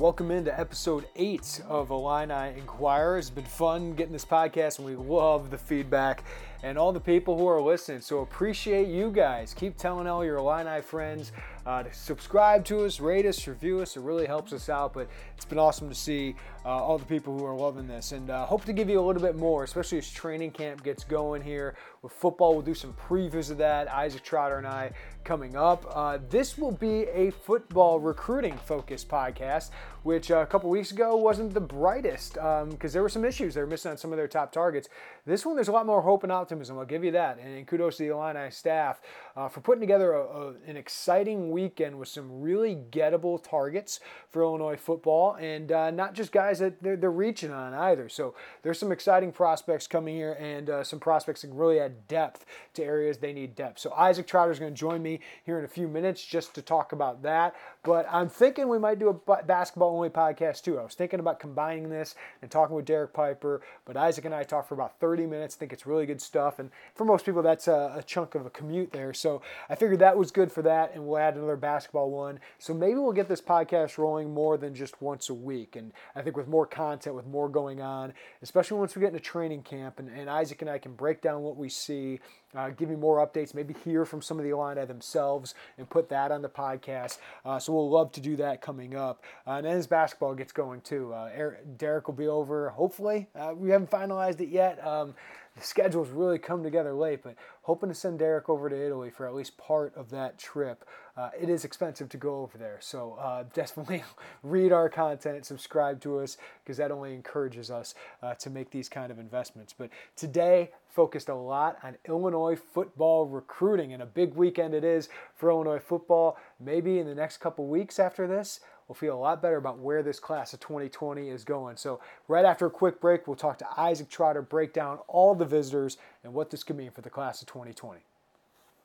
Welcome into episode eight of Illini Inquirer. It's been fun getting this podcast, and we love the feedback and all the people who are listening. So appreciate you guys. Keep telling all your Illini friends uh, to subscribe to us, rate us, review us. It really helps us out. But it's been awesome to see uh, all the people who are loving this, and uh, hope to give you a little bit more, especially as training camp gets going here with football. We'll do some previews of that. Isaac Trotter and I coming up. Uh, this will be a football recruiting focused podcast, which uh, a couple weeks ago wasn't the brightest because um, there were some issues. They were missing on some of their top targets. This one, there's a lot more hope and optimism. I'll give you that. And, kudos to the Illini staff uh, for putting together a, a, an exciting weekend with some really gettable targets for Illinois football and uh, not just guys that they're, they're, reaching on either. So there's some exciting prospects coming here and uh, some prospects that can really add depth to areas they need depth. So Isaac Trotter is going to join me here in a few minutes just to talk about that. But I'm thinking we might do a basketball only podcast too. I was thinking about combining this and talking with Derek Piper, but Isaac and I talked for about 30 minutes. Think it's really good stuff. And for most people, that's a, a chunk of a commute there. So I figured that was good for that, and we'll add another basketball one. So maybe we'll get this podcast rolling more than just once a week. And I think with more content, with more going on, especially once we get into training camp, and, and Isaac and I can break down what we see uh, give me more updates, maybe hear from some of the Illini themselves and put that on the podcast. Uh, so we'll love to do that coming up. Uh, and then as basketball gets going too, uh, Eric, Derek will be over, hopefully. Uh, we haven't finalized it yet. Um, the schedules really come together late, but hoping to send Derek over to Italy for at least part of that trip. Uh, it is expensive to go over there, so uh, definitely read our content, subscribe to us, because that only encourages us uh, to make these kind of investments. But today, focused a lot on Illinois football recruiting, and a big weekend it is for Illinois football. Maybe in the next couple weeks after this, we'll feel a lot better about where this class of 2020 is going. So, right after a quick break, we'll talk to Isaac Trotter, break down all the visitors and what this could mean for the class of 2020.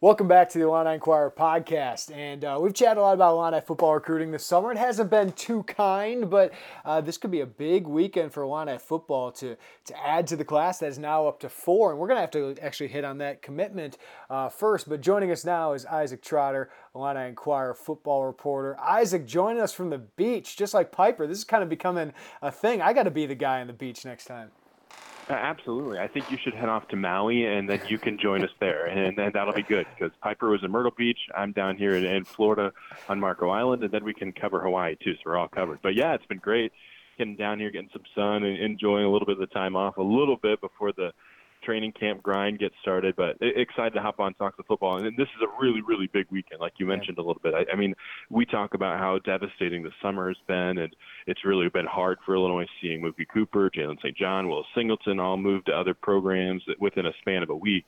Welcome back to the Illini Inquirer podcast. And uh, we've chatted a lot about Illini football recruiting this summer. It hasn't been too kind, but uh, this could be a big weekend for Illini football to, to add to the class that is now up to four. And we're going to have to actually hit on that commitment uh, first. But joining us now is Isaac Trotter, Illini Inquirer football reporter. Isaac joining us from the beach, just like Piper. This is kind of becoming a thing. I got to be the guy on the beach next time. Uh, absolutely. I think you should head off to Maui, and then you can join us there, and, then that'll be good because Piper was in Myrtle Beach. I'm down here in, in Florida on Marco Island, and then we can cover Hawaii too. So we're all covered. But yeah, it's been great getting down here, getting some sun, and enjoying a little bit of the time off, a little bit before the training camp grind gets started. But excited to hop on talk the football. And this is a really, really big weekend, like you mentioned a little bit. I, I mean, we talk about how devastating the summer has been, and it's really been hard for Illinois seeing Mookie Cooper, Jalen St. John, Will Singleton all move to other programs within a span of a week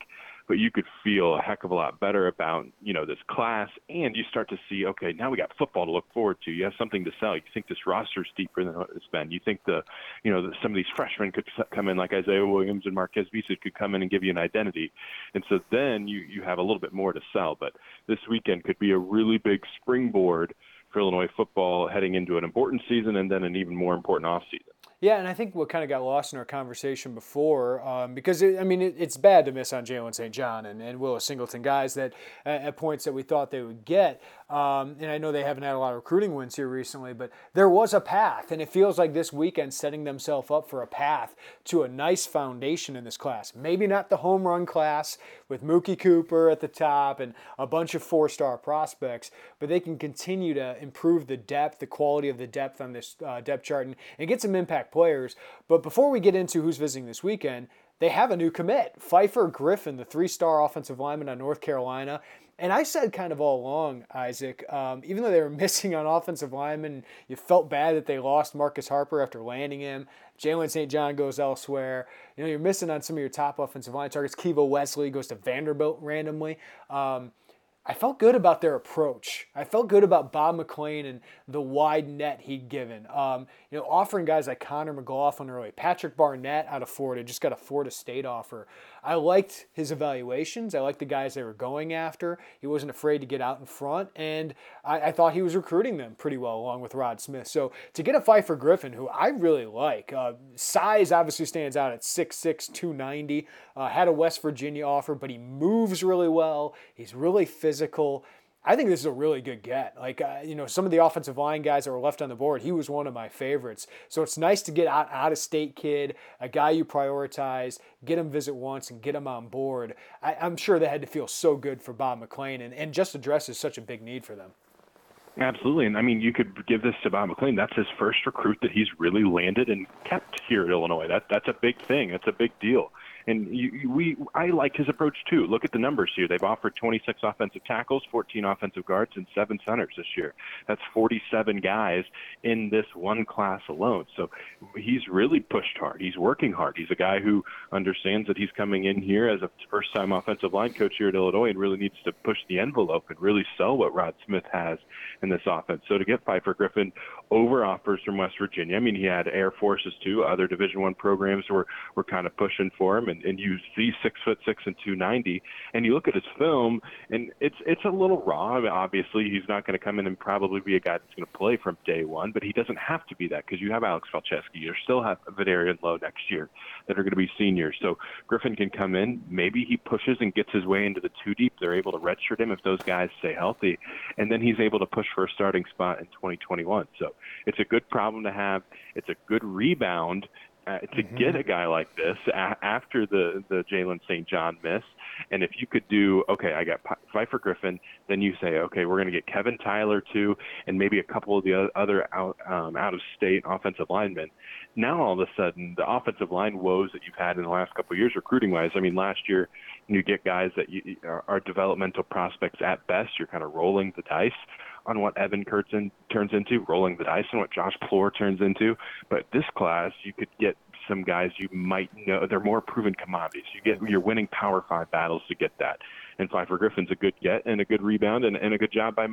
but you could feel a heck of a lot better about you know this class and you start to see okay now we got football to look forward to. You have something to sell. You think this roster's deeper than it's been. You think the you know some of these freshmen could come in like Isaiah Williams and Marquez Visser could come in and give you an identity. And so then you you have a little bit more to sell. But this weekend could be a really big springboard for Illinois football heading into an important season and then an even more important off season yeah, and I think what kind of got lost in our conversation before, um, because it, I mean, it, it's bad to miss on Jalen St. John and, and Willis Singleton, guys that at, at points that we thought they would get. Um, and I know they haven't had a lot of recruiting wins here recently, but there was a path, and it feels like this weekend setting themselves up for a path to a nice foundation in this class. Maybe not the home run class with Mookie Cooper at the top and a bunch of four star prospects, but they can continue to improve the depth, the quality of the depth on this uh, depth chart, and, and get some impact players. But before we get into who's visiting this weekend, they have a new commit. Pfeiffer Griffin, the three star offensive lineman on North Carolina, and I said kind of all along, Isaac, um, even though they were missing on offensive linemen, you felt bad that they lost Marcus Harper after landing him. Jalen St. John goes elsewhere. You know, you're missing on some of your top offensive line targets. Kevo Wesley goes to Vanderbilt randomly. Um, I felt good about their approach. I felt good about Bob McLean and the wide net he'd given. Um, you know, offering guys like Connor McLaughlin early, Patrick Barnett out of Florida, just got a Florida State offer. I liked his evaluations. I liked the guys they were going after. He wasn't afraid to get out in front, and I, I thought he was recruiting them pretty well along with Rod Smith. So to get a Pfeiffer Griffin, who I really like, uh, size obviously stands out at 6'6", 290. Uh, had a West Virginia offer, but he moves really well. He's really physical. I think this is a really good get. Like, uh, you know, some of the offensive line guys that were left on the board, he was one of my favorites. So it's nice to get out, out of state kid, a guy you prioritize, get him visit once and get him on board. I, am sure that had to feel so good for Bob McLean and, and just addresses such a big need for them. Absolutely. And I mean, you could give this to Bob McLean. That's his first recruit that he's really landed and kept here at Illinois. That, that's a big thing. That's a big deal. And you, we, I like his approach too. Look at the numbers here. They've offered 26 offensive tackles, 14 offensive guards, and seven centers this year. That's 47 guys in this one class alone. So he's really pushed hard. He's working hard. He's a guy who understands that he's coming in here as a first-time offensive line coach here at Illinois and really needs to push the envelope and really sell what Rod Smith has in this offense. So to get Pfeiffer Griffin over offers from West Virginia, I mean, he had Air Forces too. Other Division One programs were were kind of pushing for him, and and, you see six foot six and 290, and you look at his film, and it's it's a little raw. I mean, obviously, he's not going to come in and probably be a guy that's going to play from day one, but he doesn't have to be that because you have Alex Palczewski. You still have Vederian Lowe next year that are going to be seniors. So Griffin can come in. Maybe he pushes and gets his way into the two deep. They're able to redshirt him if those guys stay healthy, and then he's able to push for a starting spot in 2021. So it's a good problem to have. It's a good rebound uh, to mm-hmm. get a guy like this a- after the the Jalen St. John miss. And if you could do, okay, I got Pfeiffer Griffin, then you say, okay, we're going to get Kevin Tyler too, and maybe a couple of the other out um, out of state offensive linemen. Now all of a sudden, the offensive line woes that you've had in the last couple of years, recruiting wise. I mean, last year you get guys that you, are, are developmental prospects at best. You're kind of rolling the dice on what Evan Kurtzen turns into, rolling the dice on what Josh Plour turns into. But this class, you could get some guys you might know they're more proven commodities. You get you're winning Power Five battles to get that. And Pfeiffer Griffin's a good get and a good rebound and, and a good job by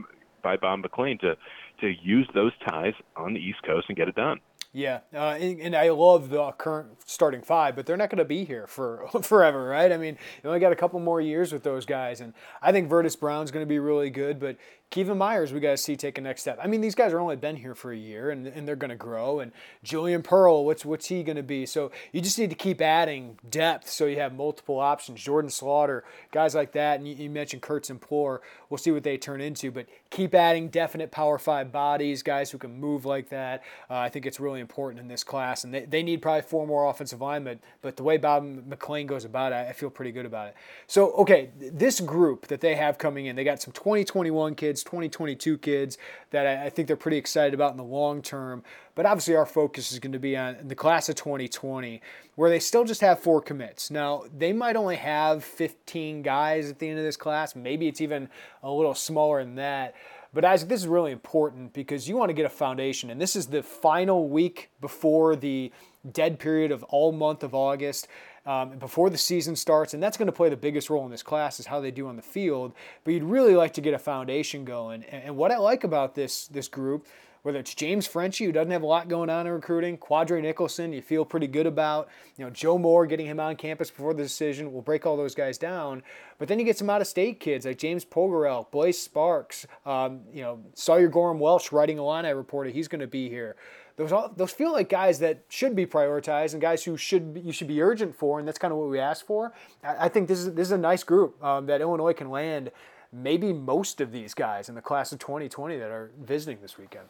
by Bob McLean to to use those ties on the East Coast and get it done. Yeah, uh, and, and, I love the current starting five, but they're not going to be here for forever, right? I mean, you only got a couple more years with those guys, and I think Verdis Brown's going to be really good, but Kevin Myers, we got to see take a next step. I mean, these guys are only been here for a year, and, and they're going to grow. And Julian Pearl, what's what's he going to be? So you just need to keep adding depth, so you have multiple options. Jordan Slaughter, guys like that, and you, you mentioned Kurtz and Plour. We'll see what they turn into, but keep adding definite Power Five bodies, guys who can move like that. Uh, I think it's really important in this class, and they, they need probably four more offensive linemen. But the way Bob McLean goes about it, I feel pretty good about it. So okay, this group that they have coming in, they got some 2021 kids kids, 2022 kids that I, think they're pretty excited about in the long term. But obviously, our focus is going to be on the class of 2020, where they still just have four commits. Now, they might only have 15 guys at the end of this class. Maybe it's even a little smaller than that. But Isaac, this is really important because you want to get a foundation, and this is the final week before the dead period of all month of August um, before the season starts, and that's going to play the biggest role in this class is how they do on the field. But you'd really like to get a foundation going. And, and what I like about this this group whether it's James Frenchie, who doesn't have a lot going on in recruiting, Quadre Nicholson, you feel pretty good about, you know, Joe Moore getting him on campus before the decision. We'll break all those guys down. But then you get some out-of-state kids like James Pogerel, Blaise Sparks, um, you know, Sawyer Gorham Welch writing a line I reported he's going to be here those those feel like guys that should be prioritized and guys who should you should be urgent for, and that's kind of what we asked for. I, I think this is this is a nice group um, that Illinois can land. Maybe most of these guys in the class of 2020 that are visiting this weekend.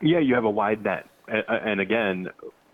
Yeah, you have a wide net, and again,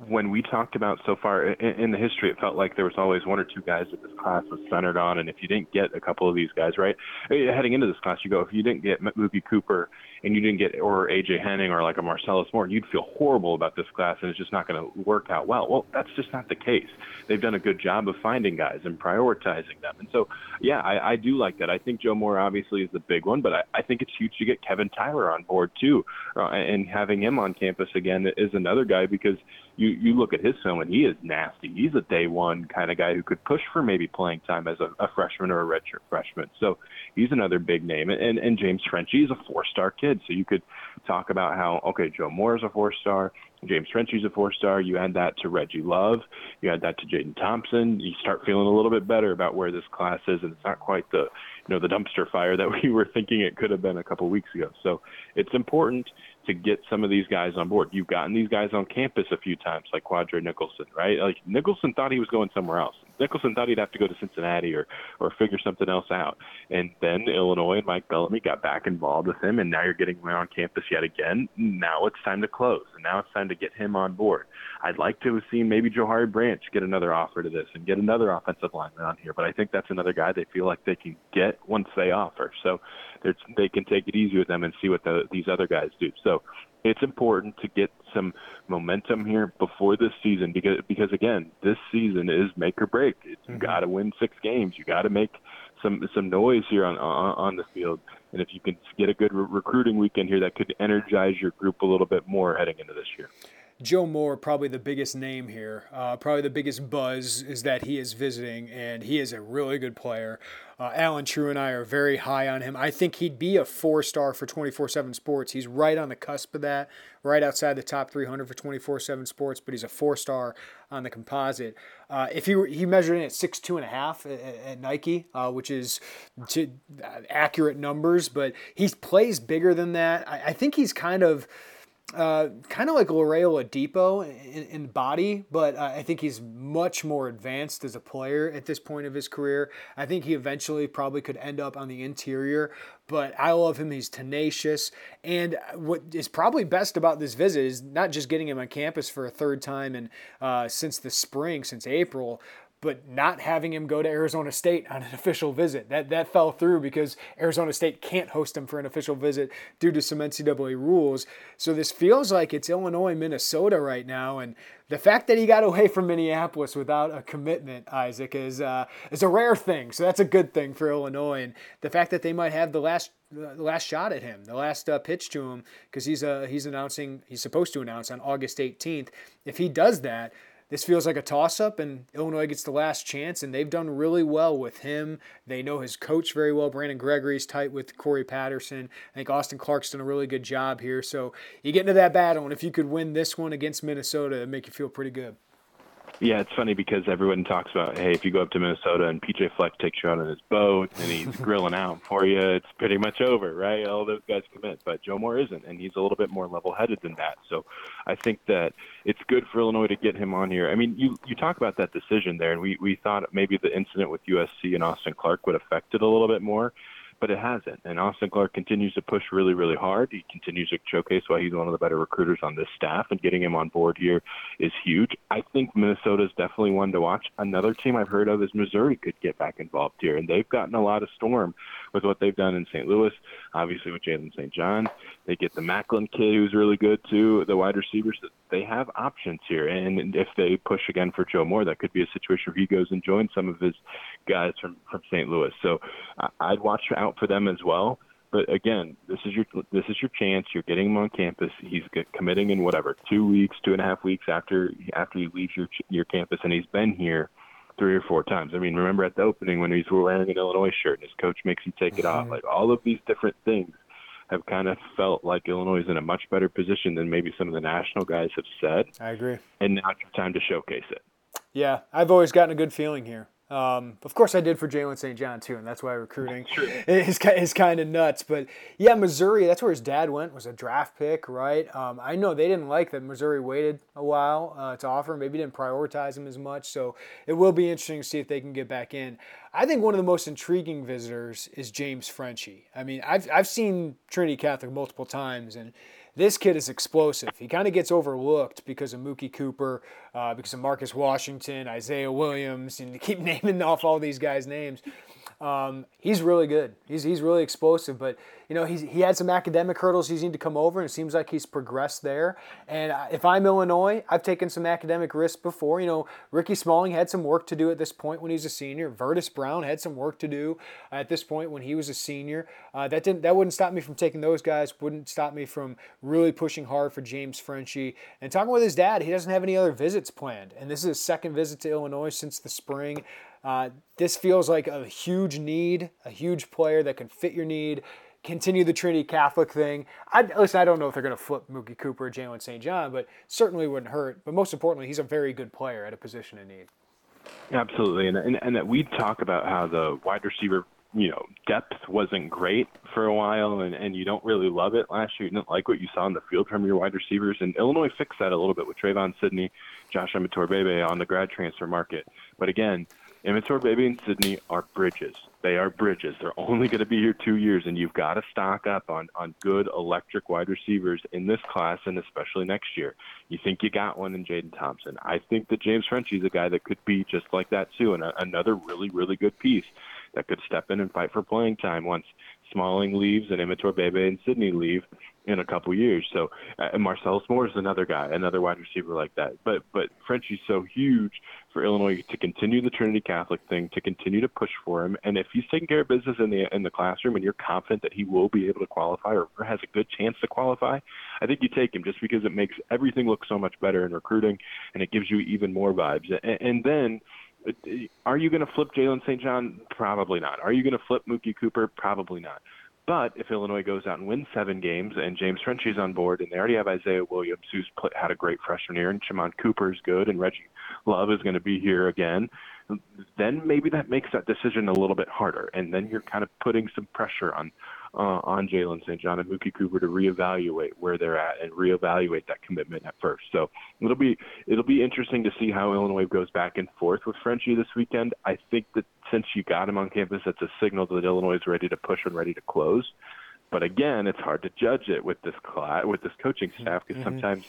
when we talked about so far in, the history, it felt like there was always one or two guys that this class was centered on. And if you didn't get a couple of these guys right, eh, heading into this class, you go, if you didn't get Mookie Cooper and you didn't get or AJ Henning or like a Marcellus Moore, you'd feel horrible about this class and it's just not going to work out well. Well, that's just not the case. They've done a good job of finding guys and prioritizing them. And so, yeah, I, I do like that. I think Joe Moore obviously is the big one, but I, I think it's huge to get Kevin Tyler on board too, uh, and having him on campus again is another guy because you you look at his film and he is nasty. He's a day one kind of guy who could push for maybe playing time as a, a freshman or a redshirt freshman. So he's another big name. And and James Frenchie is a four star kid. So you could talk about how okay Joe Moore is a four star. James Frenchie's a four star. You add that to Reggie Love. You add that to Jaden Thompson. You start feeling a little bit better about where this class is, and it's not quite the you know the dumpster fire that we were thinking it could have been a couple weeks ago. So it's important to get some of these guys on board. You've gotten these guys on campus a few times, like Quadre Nicholson, right? Like Nicholson thought he was going somewhere else. Nicholson thought he'd have to go to Cincinnati or or figure something else out. And then Illinois and Mike Bellamy got back involved with him, and now you're getting him on campus yet again. Now it's time to close, and now it's time to get him on board. I'd like to have seen maybe Johari Branch get another offer to this and get another offensive lineman on here, but I think that's another guy they feel like they can get once they offer. So they can take it easy with them and see what the, these other guys do. So it's important to get some momentum here before this season because because again, this season is make or break. It's, mm-hmm. You got to win six games. You got to make some some noise here on, on on the field. And if you can get a good re- recruiting weekend here, that could energize your group a little bit more heading into this year. Joe Moore, probably the biggest name here, uh, probably the biggest buzz is that he is visiting, and he is a really good player. Uh, Allen Trieu and I are very high on him. I think he'd be a four star for 24 7 sports. He's right on the cusp of that, right outside the top 300 for 24 7 sports, but he's a four star on the composite. Uh, if he, he measured in at six two and a half at, at Nike, uh, which is to, uh, accurate numbers, but he plays bigger than that. I, I think he's kind of uh, kind of like Lorea Ladipo in, in body, but uh, I think he's much more advanced as a player at this point of his career. I think he eventually probably could end up on the interior, but I love him. He's tenacious. And what is probably best about this visit is not just getting him on campus for a third time and uh, since the spring, since April, but not having him go to Arizona State on an official visit. That that fell through because Arizona State can't host him for an official visit due to some NCAA rules. So this feels like it's Illinois, Minnesota right now, and the fact that he got away from Minneapolis without a commitment, Isaac, is uh, is a rare thing. So that's a good thing for Illinois, and the fact that they might have the last the last shot at him, the last uh, pitch to him, because he's uh, he's announcing he's supposed to announce on August 18th. If he does that this feels like a toss up, and Illinois gets the last chance, and they've done really well with him. They know his coach very well. Brandon Gregory's tight with Cory Patterson. I think Austin Clark's done a really good job here. So you get into that battle, and if you could win this one against Minnesota, it'd make you feel pretty good. Yeah, it's funny because everyone talks about, hey, if you go up to Minnesota and PJ Fleck takes you out on his boat and he's grilling out for you, it's pretty much over, right? All those guys commit, but Joe Moore isn't, and he's a little bit more level-headed than that. So I think that it's good for Illinois to get him on here. I mean, you you talk about that decision there, and we we thought maybe the incident with USC and Austin Clark would affect it a little bit more but it hasn't. And Austin Clark continues to push really, really hard. He continues to showcase why he's one of the better recruiters on this staff, and getting him on board here is huge. I think Minnesota is definitely one to watch. Another team I've heard of is Missouri could get back involved here, and they've gotten a lot of storm with what they've done in St. Louis, obviously with Jalen St. John. They get the Macklin kid who's really good too, the wide receivers. They have options here, and if they push again for Joe Moore, that could be a situation where he goes and joins some of his guys from from St. Louis. So I'd watch out for them as well. But again, this is your this is your chance. You're getting him on campus. He's committing in whatever two weeks, two and a half weeks after after he leaves your your campus, and he's been here three or four times. I mean, remember at the opening when he's wearing an Illinois shirt and his coach makes him take it off. Mm-hmm. Like all of these different things have kind of felt like Illinois is in a much better position than maybe some of the national guys have said. I agree. And now it's time to showcase it. Yeah, I've always gotten a good feeling here. Um, of course, I did for Jalen St. John too, and that's why recruiting is, is kind of nuts. But yeah, Missouri, that's where his dad went, was a draft pick, right? Um, I know they didn't like that Missouri waited a while uh, to offer him, maybe didn't prioritize him as much. So it will be interesting to see if they can get back in. I think one of the most intriguing visitors is James Frenchie. I mean, I've, I've seen Trinity Catholic multiple times, and this kid is explosive. He kind of gets overlooked because of Mookie Cooper, uh, because of Marcus Washington, Isaiah Williams, and keep naming off all these guys' names. Um, he's really good. He's, he's really explosive, but you know he's, he had some academic hurdles he's need to come over, and it seems like he's progressed there. And if I'm Illinois, I've taken some academic risks before. You know, Ricky Smalling had some work to do at this point when he's a senior. Verdis Brown had some work to do at this point when he was a senior. Uh, that didn't that wouldn't stop me from taking those guys. Wouldn't stop me from really pushing hard for James Frenchie and talking with his dad. He doesn't have any other visits planned, and this is his second visit to Illinois since the spring. Uh, this feels like a huge need, a huge player that can fit your need. Continue the Trinity Catholic thing. I, listen, I don't know if they're going to flip Mookie Cooper or Jalen St. John, but certainly wouldn't hurt. But most importantly, he's a very good player at a position in need. Absolutely, and and, and that we talk about how the wide receiver you know depth wasn't great for a while and and you don't really love it last year you didn't like what you saw in the field from your wide receivers and Illinois fixed that a little bit with Trevon Sidney Josh Imatorbhebhe on the grad transfer market but again Imatorbhebhe and Sidney are bridges. They are bridges. They're only going to be here two years, and you've got to stock up on on good electric wide receivers in this class, and especially next year. You think you got one in Jaden Thompson. I think that James Frenchie is a guy that could be just like that too, and a, another really really good piece that could step in and fight for playing time once Smalling leaves and Imatorbhebhe and Sidney leave in a couple years. So uh, Marcellus Moore is another guy, another wide receiver like that. But but Frenchie's so huge for Illinois to continue the Trinity Catholic thing, to continue to push for him. And if he's taking care of business in the in the classroom, and you're confident that he will be able to qualify or, or has a good chance to qualify, I think you take him just because it makes everything look so much better in recruiting, and it gives you even more vibes. And, and then. Uh, are you going to flip Jalen St. John? Probably not. Are you going to flip Mookie Cooper? Probably not. But if Illinois goes out and wins seven games and James Frenchie's on board and they already have Isaiah Williams, who's had a great freshman year, and Shimon Cooper's good, and Reggie Love is going to be here again, then maybe that makes that decision a little bit harder. And then you're kind of putting some pressure on uh, on Jalen St. John and Mookie Cooper to reevaluate where they're at and reevaluate that commitment at first. So it'll be it'll be interesting to see how Illinois goes back and forth with Frenchie this weekend. I think that since you got him on campus, that's a signal that Illinois is ready to push and ready to close. But again, it's hard to judge it with this class, with this coaching staff because mm-hmm. sometimes,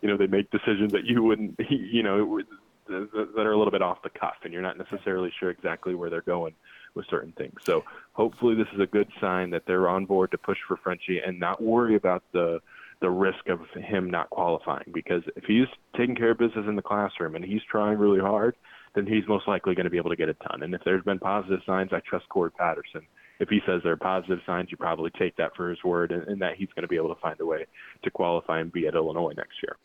you know, they make decisions that you wouldn't, you know, that are a little bit off the cuff, and you're not necessarily sure exactly where they're going with certain things. So hopefully this is a good sign that they're on board to push for Frenchie and not worry about the the risk of him not qualifying because if he's taking care of business in the classroom and he's trying really hard, then he's most likely going to be able to get a ton. And if there's been positive signs, I trust Cory Patterson. If he says there are positive signs, you probably take that for his word and, and that he's going to be able to find a way to qualify and be at Illinois next year.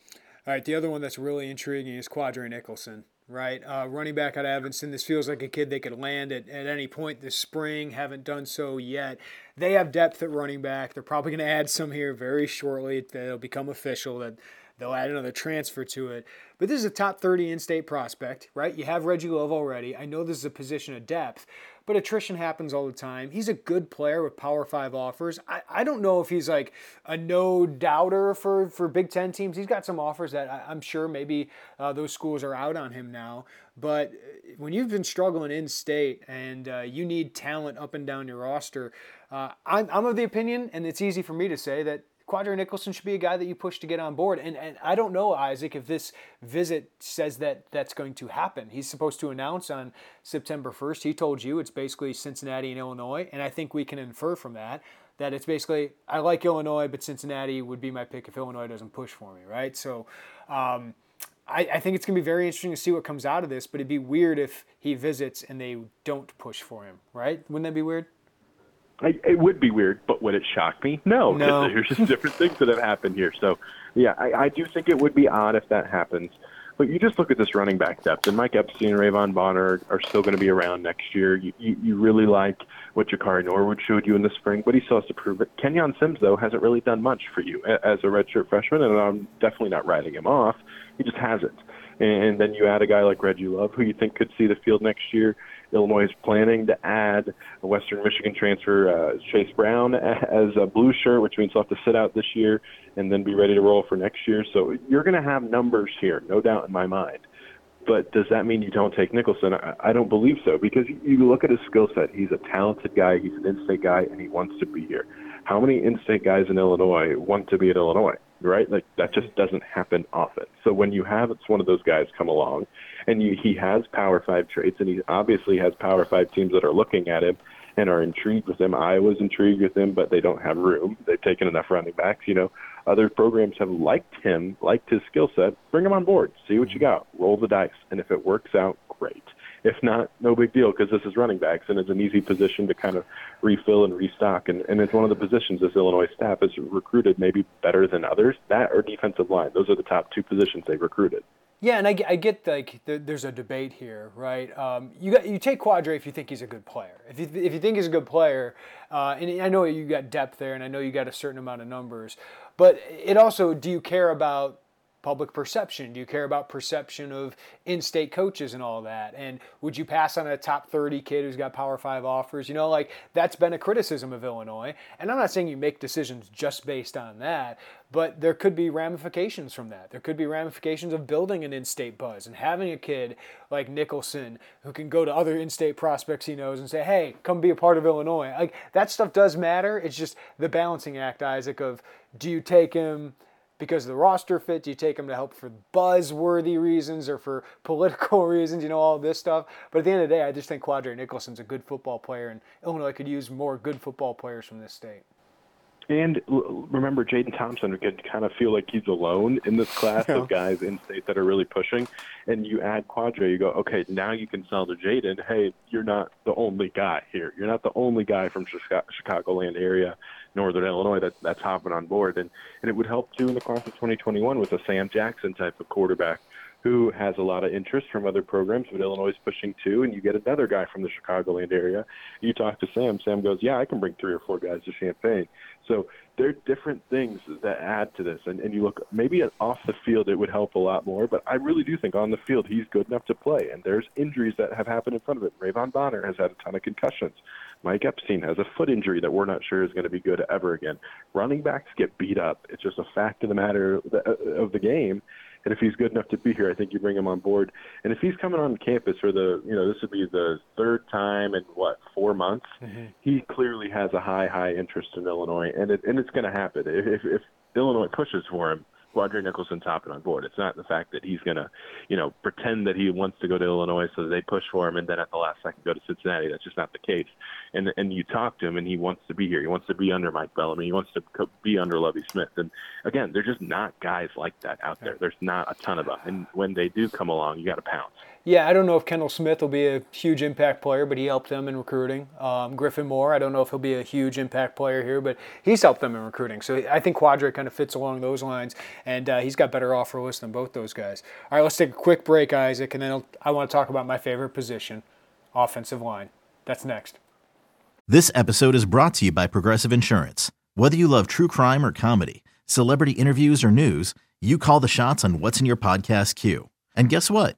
All right, the other one that's really intriguing is Quadre Nicholson right? Uh, running back out of Evanston. This feels like a kid they could land at, at any point this spring. Haven't done so yet. They have depth at running back. They're probably going to add some here very shortly. That'll become official. That they'll add another transfer to it. But this is a top 30 in-state prospect, right? You have Reggie Love already. I know this is a position of depth, but attrition happens all the time. He's a good player with Power Five offers. I, I don't know if he's like a no doubter for, for Big Ten teams. He's got some offers that I, am sure maybe uh, those schools are out on him now. But uh, when you've been struggling in state and uh, you need talent up and down your roster, uh, I'm, I'm of the opinion, and it's easy for me to say, that Quadre Nicholson should be a guy that you push to get on board. And, and I don't know, Isaac, if this visit says that that's going to happen. He's supposed to announce on September 1st. He told you it's basically Cincinnati and Illinois. And I think we can infer from that that it's basically, I like Illinois, but Cincinnati would be my pick if Illinois doesn't push for me, right? So, um, I, I, think it's going to be very interesting to see what comes out of this, but it'd be weird if he visits and they don't push for him, right? Wouldn't that be weird? I, it would be weird, but would it shock me? No, no. there's just different things that have happened here. So, yeah, I, I do think it would be odd if that happens. But you just look at this running back depth, and Mike Epstein and Rayvon Bonner are still going to be around next year. You, you, you really like what Jakari Norwood showed you in the spring, but he still has to prove it. Kenyon Sims, though, hasn't really done much for you as a redshirt freshman, and I'm definitely not writing him off. He just hasn't. And then you add a guy like Reggie Love, who you think could see the field next year. Illinois is planning to add a Western Michigan transfer, uh, Chase Brown, as a blue shirt, which means he'll have to sit out this year and then be ready to roll for next year. So you're going to have numbers here, no doubt in my mind. But does that mean you don't take Nicholson? I, I don't believe so because you look at his skill set. He's a talented guy. He's an in-state guy, and he wants to be here. How many in-state guys in Illinois want to be at Illinois? Right? Like that just mm-hmm. doesn't happen often. So when you have it's one of those guys come along and you, he has Power Five traits, and he obviously has Power Five teams that are looking at him. and are intrigued with him. Iowa's intrigued with him, but they don't have room. They've taken enough running backs. You know, other programs have liked him, liked his skill set. Bring him on board. See what you mm-hmm. got. Roll the dice, and if it works out, great. If not, no big deal because this is running backs and it's an easy position to kind of refill and restock. And, and it's one of the positions this Illinois staff has recruited maybe better than others. That or defensive line. Those are the top two positions they've recruited. Yeah, and I, I get like there's a debate here, right? Um, you got you take Quadre if you think he's a good player. If you if you think he's a good player, uh, and I know you got depth there, and I know you got a certain amount of numbers, but it also do you care about public perception? Do you care about perception of in-state coaches and all that? And would you pass on a top 30 kid who's got Power 5 offers? You know, like that's been a criticism of Illinois. And I'm not saying you make decisions just based on that, but there could be ramifications from that. There could be ramifications of building an in-state buzz and having a kid like Nicholson who can go to other in-state prospects he knows and say, "Hey, come be a part of Illinois." Like that stuff does matter. It's just the balancing act, Isaac, of do you take him because the roster fit? You take them to help for buzzworthy reasons or for political reasons? You know, all this stuff. But at the end of the day, I just think Quadre Nicholson's a good football player, and Illinois could use more good football players from this state. And remember, Jaden Thompson could kind of feel like he's alone in this class yeah. of guys in state that are really pushing. And you add Quadre, you go, okay, now you can sell to Jaden, hey, you're not the only guy here. You're not the only guy from Chicago- Chicagoland area Northern Illinois that, that's hopping on board. And, and it would help too in the class of 2021 with a Sam Jackson type of quarterback who has a lot of interest from other programs, but Illinois is pushing too. And you get another guy from the Chicagoland area. You talk to Sam. Sam goes, "Yeah, I can bring three or four guys to Champaign." So there are different things that add to this. And, and you look maybe off the field, it would help a lot more. But I really do think on the field, he's good enough to play. And there's injuries that have happened in front of him. Rayvon Bonner has had a ton of concussions. Mike Epstein has a foot injury that we're not sure is going to be good ever again. Running backs get beat up. It's just a fact of the matter of the game. And if he's good enough to be here, I think you bring him on board. And if he's coming on campus for the, you know, this would be the third time in what four months, mm-hmm. he clearly has a high, high interest in Illinois, and it and it's going to happen if, if if Illinois pushes for him Quadre Nicholson topping on board. It's not the fact that he's going to, you know, pretend that he wants to go to Illinois so they push for him and then at the last second go to Cincinnati. That's just not the case. And and you talk to him and he wants to be here. He wants to be under Mike Bellamy. He wants to be under Lovie Smith. And again, there's just not guys like that out there. There's not a ton of them. And when they do come along, you got to pounce. Yeah, I don't know if Kendall Smith will be a huge impact player, but he helped them in recruiting. Um, Griffin Moore, I don't know if he'll be a huge impact player here, but he's helped them in recruiting. So I think Quadre kind of fits along those lines, and uh, he's got better offer list than both those guys. All right, let's take a quick break, Isaac, and then I'll, I want to talk about my favorite position, offensive line. That's next. This episode is brought to you by Progressive Insurance. Whether you love true crime or comedy, celebrity interviews or news, you call the shots on what's in your podcast queue. And guess what?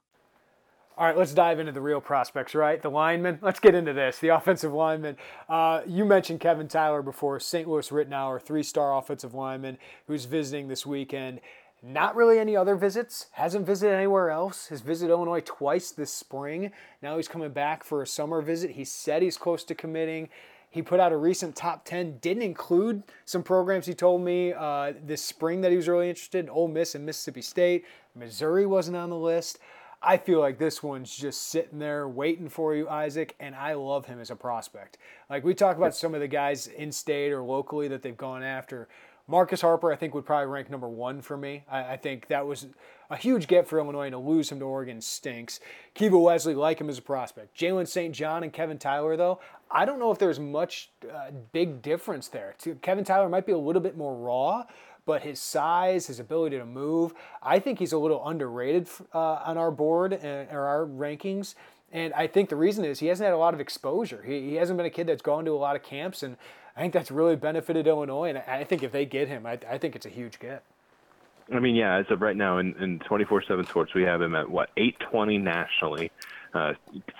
All right, let's dive into the real prospects, right? The linemen. Let's get into this. The offensive linemen. Uh, you mentioned Kevin Tyler before, St. Louis Ritenour, three star offensive lineman who's visiting this weekend. Not really any other visits. Hasn't visited anywhere else. Has visited Illinois twice this spring. Now he's coming back for a summer visit. He said he's close to committing. He put out a recent top 10, didn't include some programs he told me uh, this spring that he was really interested in Ole Miss and Mississippi State. Missouri wasn't on the list. I feel like this one's just sitting there waiting for you, Isaac, and I love him as a prospect. Like we talk about some of the guys in state or locally that they've gone after. Marcus Harper, I think, would probably rank number one for me. I, I think that was a huge get for Illinois, and to lose him to Oregon stinks. Kiva Wesley, like him as a prospect. Jalen St. John and Kevin Tyler, though, I don't know if there's much uh, big difference there. Kevin Tyler might be a little bit more raw, but his size, his ability to move, I think he's a little underrated uh, on our board and, or our rankings. And I think the reason is he hasn't had a lot of exposure. He, he hasn't been a kid that's gone to a lot of camps, and I think that's really benefited Illinois. And I think if they get him, I, I think it's a huge get. I mean, yeah, as of right now in, in 24-7 Sports, we have him at, what, 820 nationally. Uh,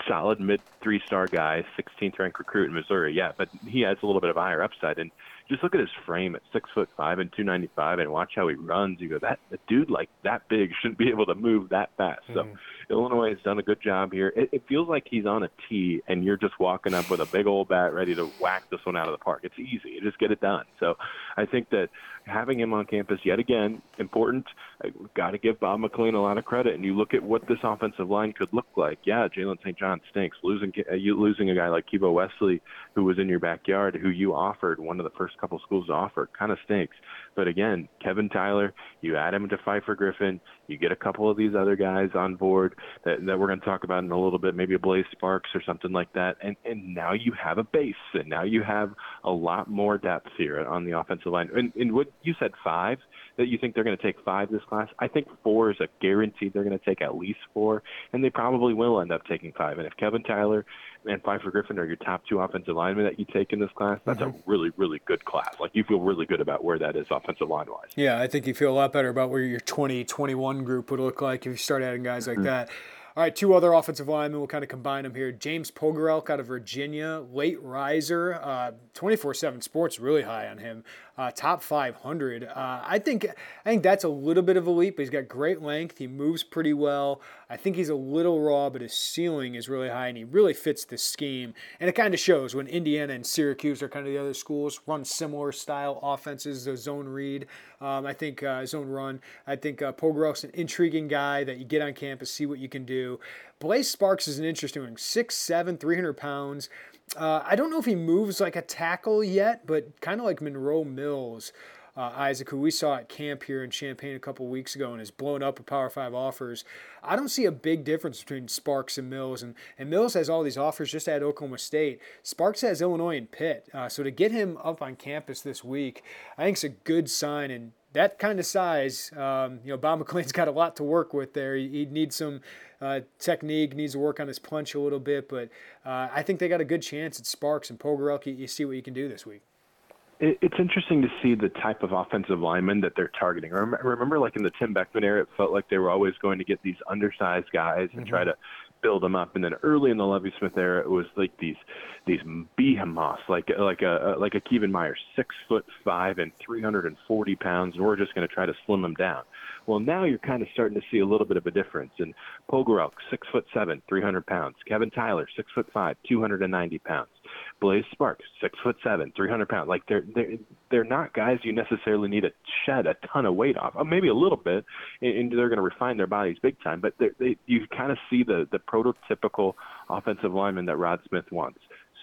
solid mid three-star guy, 16th ranked recruit in Missouri. Yeah, but he has a little bit of higher upside. And just look at his frame at six foot five and 295, and watch how he runs. You go, that a dude like that big shouldn't be able to move that fast. Mm-hmm. So Illinois has done a good job here. It, it feels like he's on a tee, and you're just walking up with a big old bat ready to whack this one out of the park. It's easy. You just get it done. So I think that having him on campus yet again important. Got to give Bob McLean a lot of credit. And you look at what this offensive line could look like. Yeah, Jalen St. John stinks. Losing uh, you losing a guy like Kivo Wesley, who was in your backyard, who you offered one of the first couple schools to offer, kind of stinks. But again, Kevin Tyler, you add him to Pfeiffer Griffin, you get a couple of these other guys on board that, that we're going to talk about in a little bit, maybe a Blaze Sparks or something like that, and and now you have a base, and now you have a lot more depth here on the offensive line. And, and what you said five that you think they're going to take five this class. I think four is a guarantee they're going to take at least four, and they probably will end up taking five. And if Kevin Tyler and Pfeiffer Griffin are your top two offensive linemen that you take in this class, that's mm-hmm. a really, really good class. Like you feel really good about where that is offensive line wise. Yeah, I think you feel a lot better about where your 20, 21 group would look like if you start adding guys like mm-hmm. that. All right, two other offensive linemen. We'll kind of combine them here. James Pogorelk out of Virginia, late riser. Uh, 24 7 sports really high on him uh, top 500. Uh, I think I think that's a little bit of a leap. But he's got great length. He moves pretty well. I think he's a little raw, but his ceiling is really high, and he really fits the scheme. And it kind of shows when Indiana and Syracuse are kind of the other schools run similar style offenses. The zone read, um, I think uh, zone run. I think uh, an intriguing guy that you get on campus, see what you can do. Blaze Sparks is an interesting one. 6'7", 300 pounds. Uh, I don't know if he moves like a tackle yet, but kind of like Monroe Mills. Uh, Isaac, who we saw at camp here in Champaign a couple weeks ago and has blown up with Power 5 offers. I don't see a big difference between Sparks and Mills. And, and Mills has all these offers just at Oklahoma State. Sparks has Illinois and Pitt. Uh, so to get him up on campus this week, I think it's a good sign. And that kind of size, um, you know, Bob McLean's got a lot to work with there. He, he needs some uh, technique, needs to work on his punch a little bit, but uh, I think they got a good chance at Sparks and Pogorelk. You, you see what you can do this week it's interesting to see the type of offensive lineman that they're targeting. Remember, like in the Tim Beckman era, it felt like they were always going to get these undersized guys and mm-hmm. try to build them up. And then early in the Lovie Smith era, it was like these these behemoths, like like a like a Kevin Myers, six foot five and 340 pounds, and we're just going to try to slim them down. Well, now you're kind of starting to see a little bit of a difference. And Pogorelk, six foot seven, 300 pounds. Kevin Tyler, six foot five, 290 pounds. Blaze Sparks, six foot seven, 300 pounds. Like they're they're they're not guys you necessarily need to shed a ton of weight off. Maybe a little bit, and they're going to refine their bodies big time. But they you kind of see the the prototypical offensive lineman that Rod Smith wants.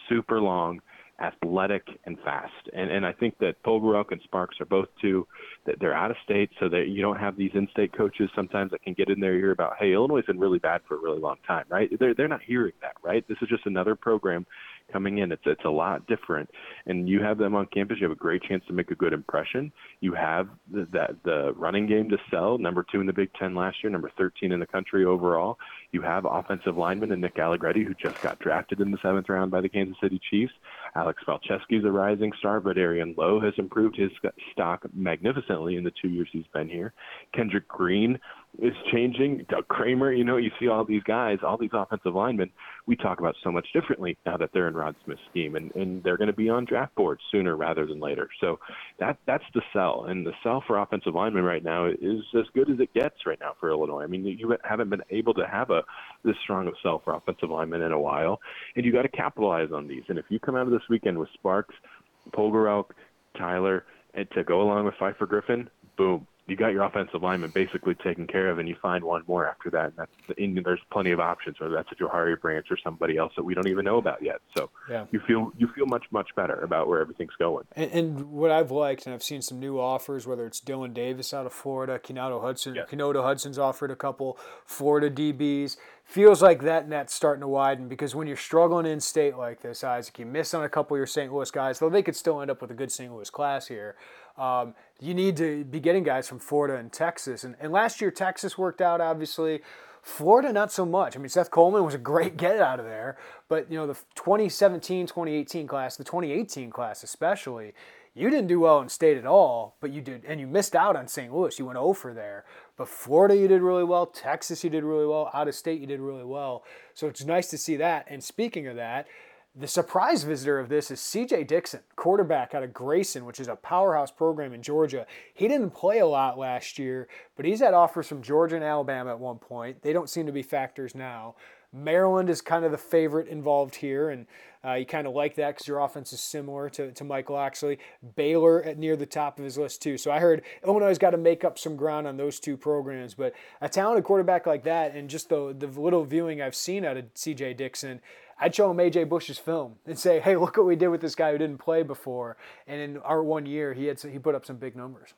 Super long, athletic and fast. And and I think that Pogorelk and Sparks are both two that they're out of state, so that you don't have these in-state coaches sometimes that can get in there and hear about, hey, Illinois has been really bad for a really long time, right? They're they're not hearing that, right? This is just another program coming in. It's it's a lot different, and you have them on campus. You have a great chance to make a good impression. You have the, that the running game to sell. Number two in the Big Ten last year, number 13 in the country overall. You have offensive lineman and Nick Allegretti, who just got drafted in the seventh round by the Kansas City Chiefs. Alex Palczewski is a rising star, but Arian Lowe has improved his stock magnificently in the two years he's been here. Kendrick Green is changing. Doug Kramer, you know, you see all these guys, all these offensive linemen. We talk about so much differently now that they're in Rod Smith's scheme, and, and they're going to be on draft boards sooner rather than later. So that that's the sell, and the sell for offensive linemen right now is as good as it gets right now for Illinois. I mean, you haven't been able to have a this strong of sell for offensive linemen in a while, and you got to capitalize on these. And if you come out of this weekend with Sparks, Pogorelk, Tyler, and to go along with Pfeiffer Griffin, boom, you got your offensive lineman basically taken care of, and you find one more after that. And that's and there's plenty of options, whether that's a Johari Branch or somebody else that we don't even know about yet. So yeah. you feel you feel much much better about where everything's going. And, and, what I've liked, and I've seen some new offers, whether it's Dylan Davis out of Florida, Keynodo Hudson, yes. Keynodo Hudson's offered a couple Florida DBs. Feels like that net's starting to widen because when you're struggling in state like this, Isaac, you miss on a couple of your St. Louis guys, though they could still end up with a good St. Louis class here. Um, you need to be getting guys from Florida and Texas. And, and last year, Texas worked out, obviously. Florida, not so much. I mean, Seth Coleman was a great get out of there, but you know, the 2017, 2018 class, the 2018 class especially, you didn't do well in state at all, but you did, and you missed out on St. Louis. You went over there. But Florida, you did really well. Texas, you did really well. Out of state, you did really well. So it's nice to see that. And speaking of that, the surprise visitor of this is CJ Dixon, quarterback out of Grayson, which is a powerhouse program in Georgia. He didn't play a lot last year, but he's had offers from Georgia and Alabama at one point. They don't seem to be factors now. Maryland is kind of the favorite involved here, and uh, you kind of like that because your offense is similar to, to Mike Locksley. Baylor at near the top of his list, too. So I heard Illinois has got to make up some ground on those two programs. But a talented quarterback like that, and just the, the little viewing I've seen out of CJ Dixon, I'd show him AJ Bush's film and say, "Hey, look what we did with this guy who didn't play before." And in our one year, he had he put up some big numbers.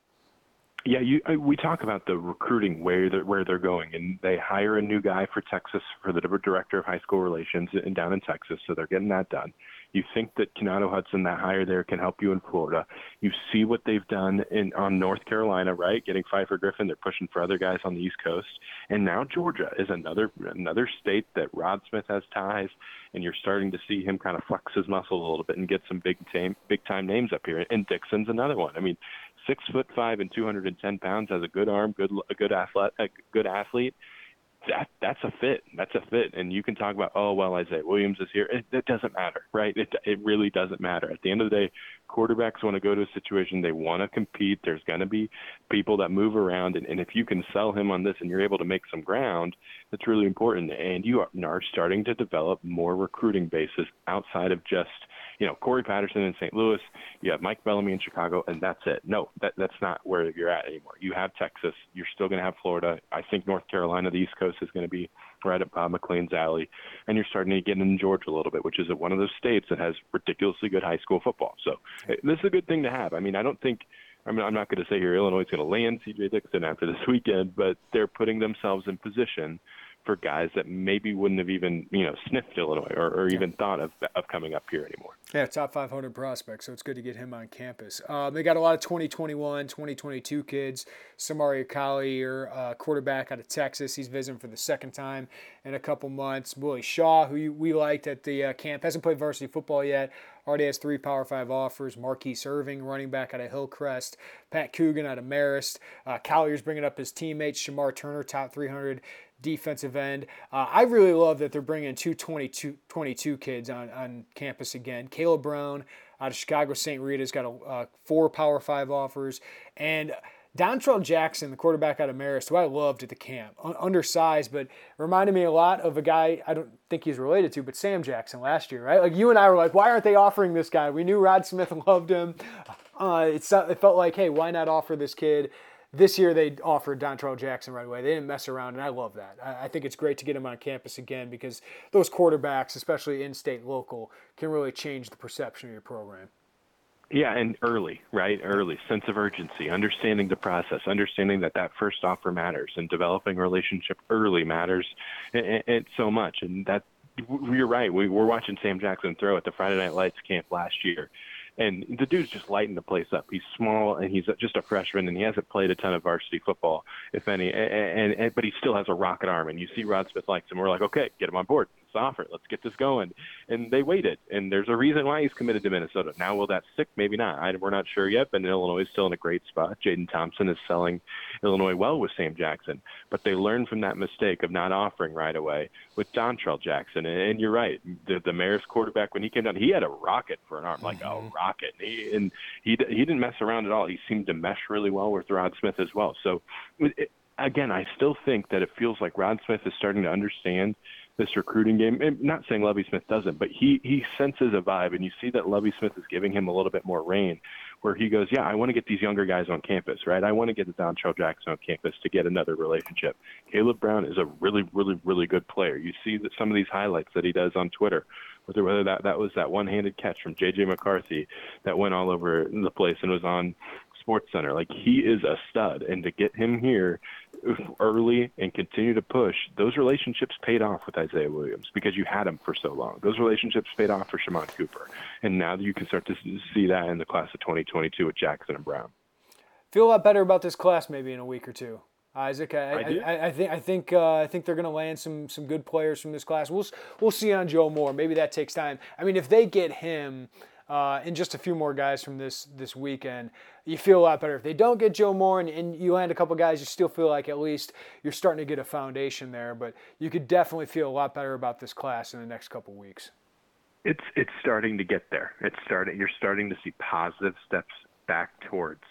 Yeah, you, uh, we talk about the recruiting where they're, where they're going, and they hire a new guy for Texas for the director of high school relations in, down in Texas, so they're getting that done. You think that Keynodo Hudson, that hire there, can help you in Florida. You see what they've done in on North Carolina, right? Getting Pfeiffer Griffin, they're pushing for other guys on the East Coast, and now Georgia is another another state that Rod Smith has ties, and you're starting to see him kind of flex his muscle a little bit and get some big time big time names up here. And Dixon's another one. I mean, six foot five and 210 pounds, has a good arm, good a good athlete, a good athlete. That that's a fit. That's a fit. And you can talk about oh well Isaiah Williams is here. It, it doesn't matter, right? It it really doesn't matter. At the end of the day, quarterbacks want to go to a situation they want to compete. There's going to be people that move around, and, and if you can sell him on this and you're able to make some ground, that's really important. And you are, are starting to develop more recruiting bases outside of just you know, Cory Patterson in St. Louis, you have Mike Bellamy in Chicago, and that's it. No, that that's not where you're at anymore. You have Texas. You're still going to have Florida. I think North Carolina, the East Coast, is going to be right up Bob McLean's alley, and you're starting to get in Georgia a little bit, which is one of those states that has ridiculously good high school football. So uh, this is a good thing to have. I mean, I don't think. I mean, I'm not going to say here Illinois is going to land C.J. Dixon after this weekend, but they're putting themselves in position for guys that maybe wouldn't have even you know sniffed Illinois or, or even thought of of coming up here anymore. Yeah, top 500 prospect, so it's good to get him on campus. Um, they got a lot of 2021, 2022 kids. Samari Akali, your uh, quarterback out of Texas, he's visiting for the second time in a couple months. Willie Shaw, who we liked at the uh, camp, hasn't played varsity football yet. Already has three Power Five offers. Marquise Irving, running back out of Hillcrest. Pat Coogan out of Marist. Uh, Collier's bringing up his teammates. Shamar Turner, top 300 defensive end. Uh, I really love that they're bringing two 22, 22 kids on, on campus again. Caleb Brown out of Chicago St. Rita's got a, uh, four Power Five offers. And Dontrell Jackson, the quarterback out of Marist, who I loved at the camp, undersized, but reminded me a lot of a guy I don't think he's related to, but Sam Jackson last year, right? Like you and I were like, why aren't they offering this guy? We knew Rod Smith loved him. Uh, it felt like, hey, why not offer this kid? This year they offered Dontrell Jackson right away. They didn't mess around, and I love that. I, I think it's great to get him on campus again because those quarterbacks, especially in-state local, can really change the perception of your program. Yeah, and early, right? Early sense of urgency, understanding the process, understanding that that first offer matters, and developing a relationship early matters, so much. And that you're right. We were watching Sam Jackson throw at the Friday Night Lights camp last year, and the dude's just lighting the place up. He's small and he's just a freshman, and he hasn't played a ton of varsity football, if any. And, and, and but he still has a rocket arm, and you see Rod Smith likes him. We're like, okay, get him on board offer it. Let's get this going. And they waited, and there's a reason why he's committed to Minnesota. Now, will that stick? Maybe not. I, we're not sure yet, but Illinois is still in a great spot. Jaden Thompson is selling Illinois well with Sam Jackson, but they learned from that mistake of not offering right away with Dontrell Jackson. And, and you're right, the, the Marist quarterback when he came down, he had a rocket for an arm, like mm-hmm. a rocket. And he, and he he didn't mess around at all. He seemed to mesh really well with Rod Smith as well. So. It, again, I still think that it feels like Rod Smith is starting to understand this recruiting game. And not saying Lovie Smith doesn't, but he he senses a vibe, and you see that Lovie Smith is giving him a little bit more rein, where he goes, "Yeah, I want to get these younger guys on campus, right? I want to get the Dontrell Jackson on campus to get another relationship." Caleb Brown is a really, really, really good player. You see that some of these highlights that he does on Twitter, whether whether that that was that one-handed catch from J.J. McCarthy that went all over the place and was on Sports Center. Like he is a stud, and to get him here early and continue to push, those relationships paid off with Isaiah Williams because you had him for so long. Those relationships paid off for Shimon Cooper, and now you can start to see that in the class of 2022 with Jackson and Brown. Feel a lot better about this class maybe in a week or two. Isaac, I, I, I, I think I think uh, I think they're going to land some some good players from this class. We'll we'll see on Joe Moore. Maybe that takes time. I mean, if they get him, uh, and just a few more guys from this this weekend, you feel a lot better. If they don't get Joe Moore and, and, you land a couple guys, you still feel like at least you're starting to get a foundation there. But you could definitely feel a lot better about this class in the next couple weeks. It's it's starting to get there. It's starting. You're starting to see positive steps back towards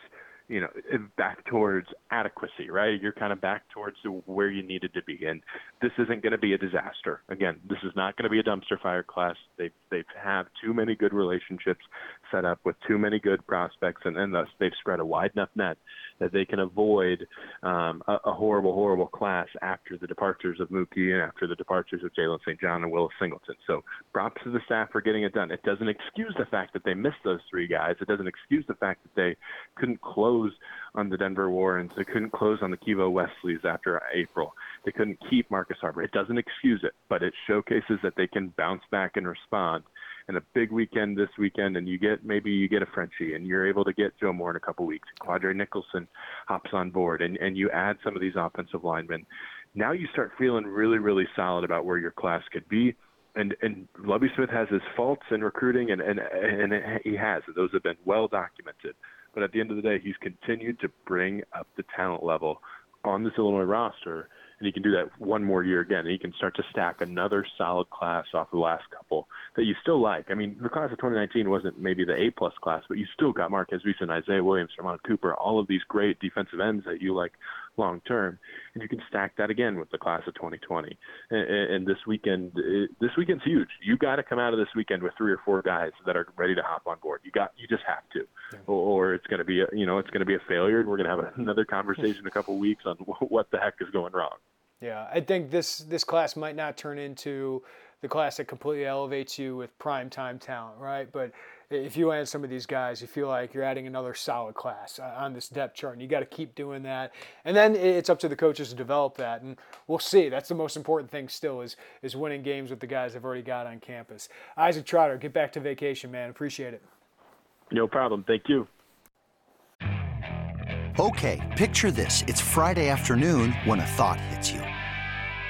you know, back towards adequacy, right? You're kind of back towards where you needed to be. And this isn't going to be a disaster. Again, this is not going to be a dumpster fire class. They've, they've have too many good relationships set up with too many good prospects, and, and thus they've spread a wide enough net that they can avoid um, a, a horrible, horrible class after the departures of Mookie and after the departures of Jalen St. John and Willis Singleton. So props to the staff for getting it done. It doesn't excuse the fact that they missed those three guys. It doesn't excuse the fact that they couldn't close on the Denver Warrens. They couldn't close on the Kivo Westleys after April. They couldn't keep Marcus Harbor. It doesn't excuse it, but it showcases that they can bounce back and respond and a big weekend this weekend, and you get maybe you get a Frenchie, and you're able to get Joe Moore in a couple weeks. Quadre Nicholson hops on board, and and you add some of these offensive linemen. Now you start feeling really really solid about where your class could be. And and Lovie Smith has his faults in recruiting, and and and he has. Those have been well documented. But at the end of the day, he's continued to bring up the talent level on this Illinois roster and he can do that one more year again. And he can start to stack another solid class off the last couple that you still like. I mean, the class of 2019 wasn't maybe the A plus class, but you still got Marquez Reese and Isaiah Williams, Vermont Cooper, all of these great defensive ends that you like long term, and you can stack that again with the class of 2020. And, and this weekend, uh, this weekend's huge. You got to come out of this weekend with three or four guys that are ready to hop on board. You got, you just have to, yeah. or, or it's going to be, a, you know, it's going to be a failure, and we're going to have another conversation in a couple weeks on what the heck is going wrong. Yeah, I think this this class might not turn into the class that completely elevates you with prime time talent, right? But if you add some of these guys, you feel like you're adding another solid class uh, on this depth chart, and you got to keep doing that. And then it's up to the coaches to develop that, and we'll see. That's the most important thing still is is winning games with the guys they've already got on campus. Isaac Trotter, get back to vacation, man. Appreciate it. No problem. Thank you. Okay, picture this. It's Friday afternoon when a thought hits you.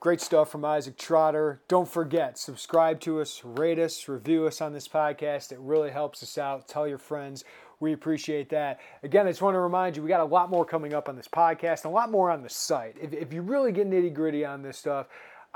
Great stuff from Isaac Trotter. Don't forget, subscribe to us, rate us, review us on this podcast. It really helps us out. Tell your friends. We appreciate that. Again, I just want to remind you, we got a lot more coming up on this podcast, a lot more on the site. If, if you really get nitty gritty on this stuff,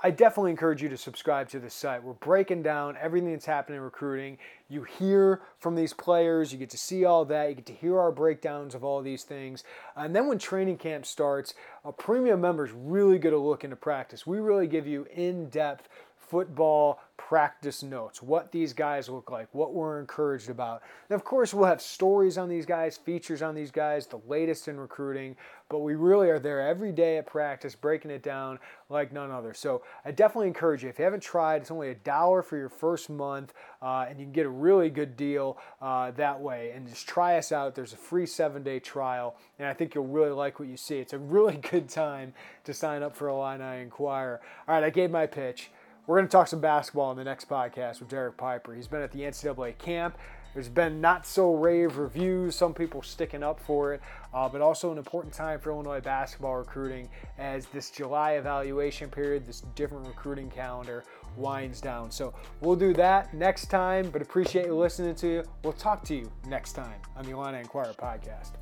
I definitely encourage you to subscribe to the site. We're breaking down everything that's happening in recruiting. You hear from these players, you get to see all that, you get to hear our breakdowns of all these things. And then when training camp starts, uh, a premium member is really good to look into practice. We really give you in depth football practice notes, what these guys look like, what we're encouraged about. And of course, we'll have stories on these guys, features on these guys, the latest in recruiting, but we really are there every day at practice, breaking it down like none other. So I definitely encourage you, if you haven't tried, it's only a dollar for your first month, uh, and you can get a really good deal uh, that way. And just try us out. There's a free seven day trial, and I think you'll really like what you see. It's a really good time to sign up for Illini Inquirer. All right, I gave my pitch. We're going to talk some basketball in the next podcast with Derek Piper. He's been at the NCAA camp. There's been not so rave reviews, some people sticking up for it, uh, but also an important time for Illinois basketball recruiting as this July evaluation period, this different recruiting calendar winds down. So we'll do that next time, but appreciate you listening to you. We'll talk to you next time on the Illini Inquirer podcast.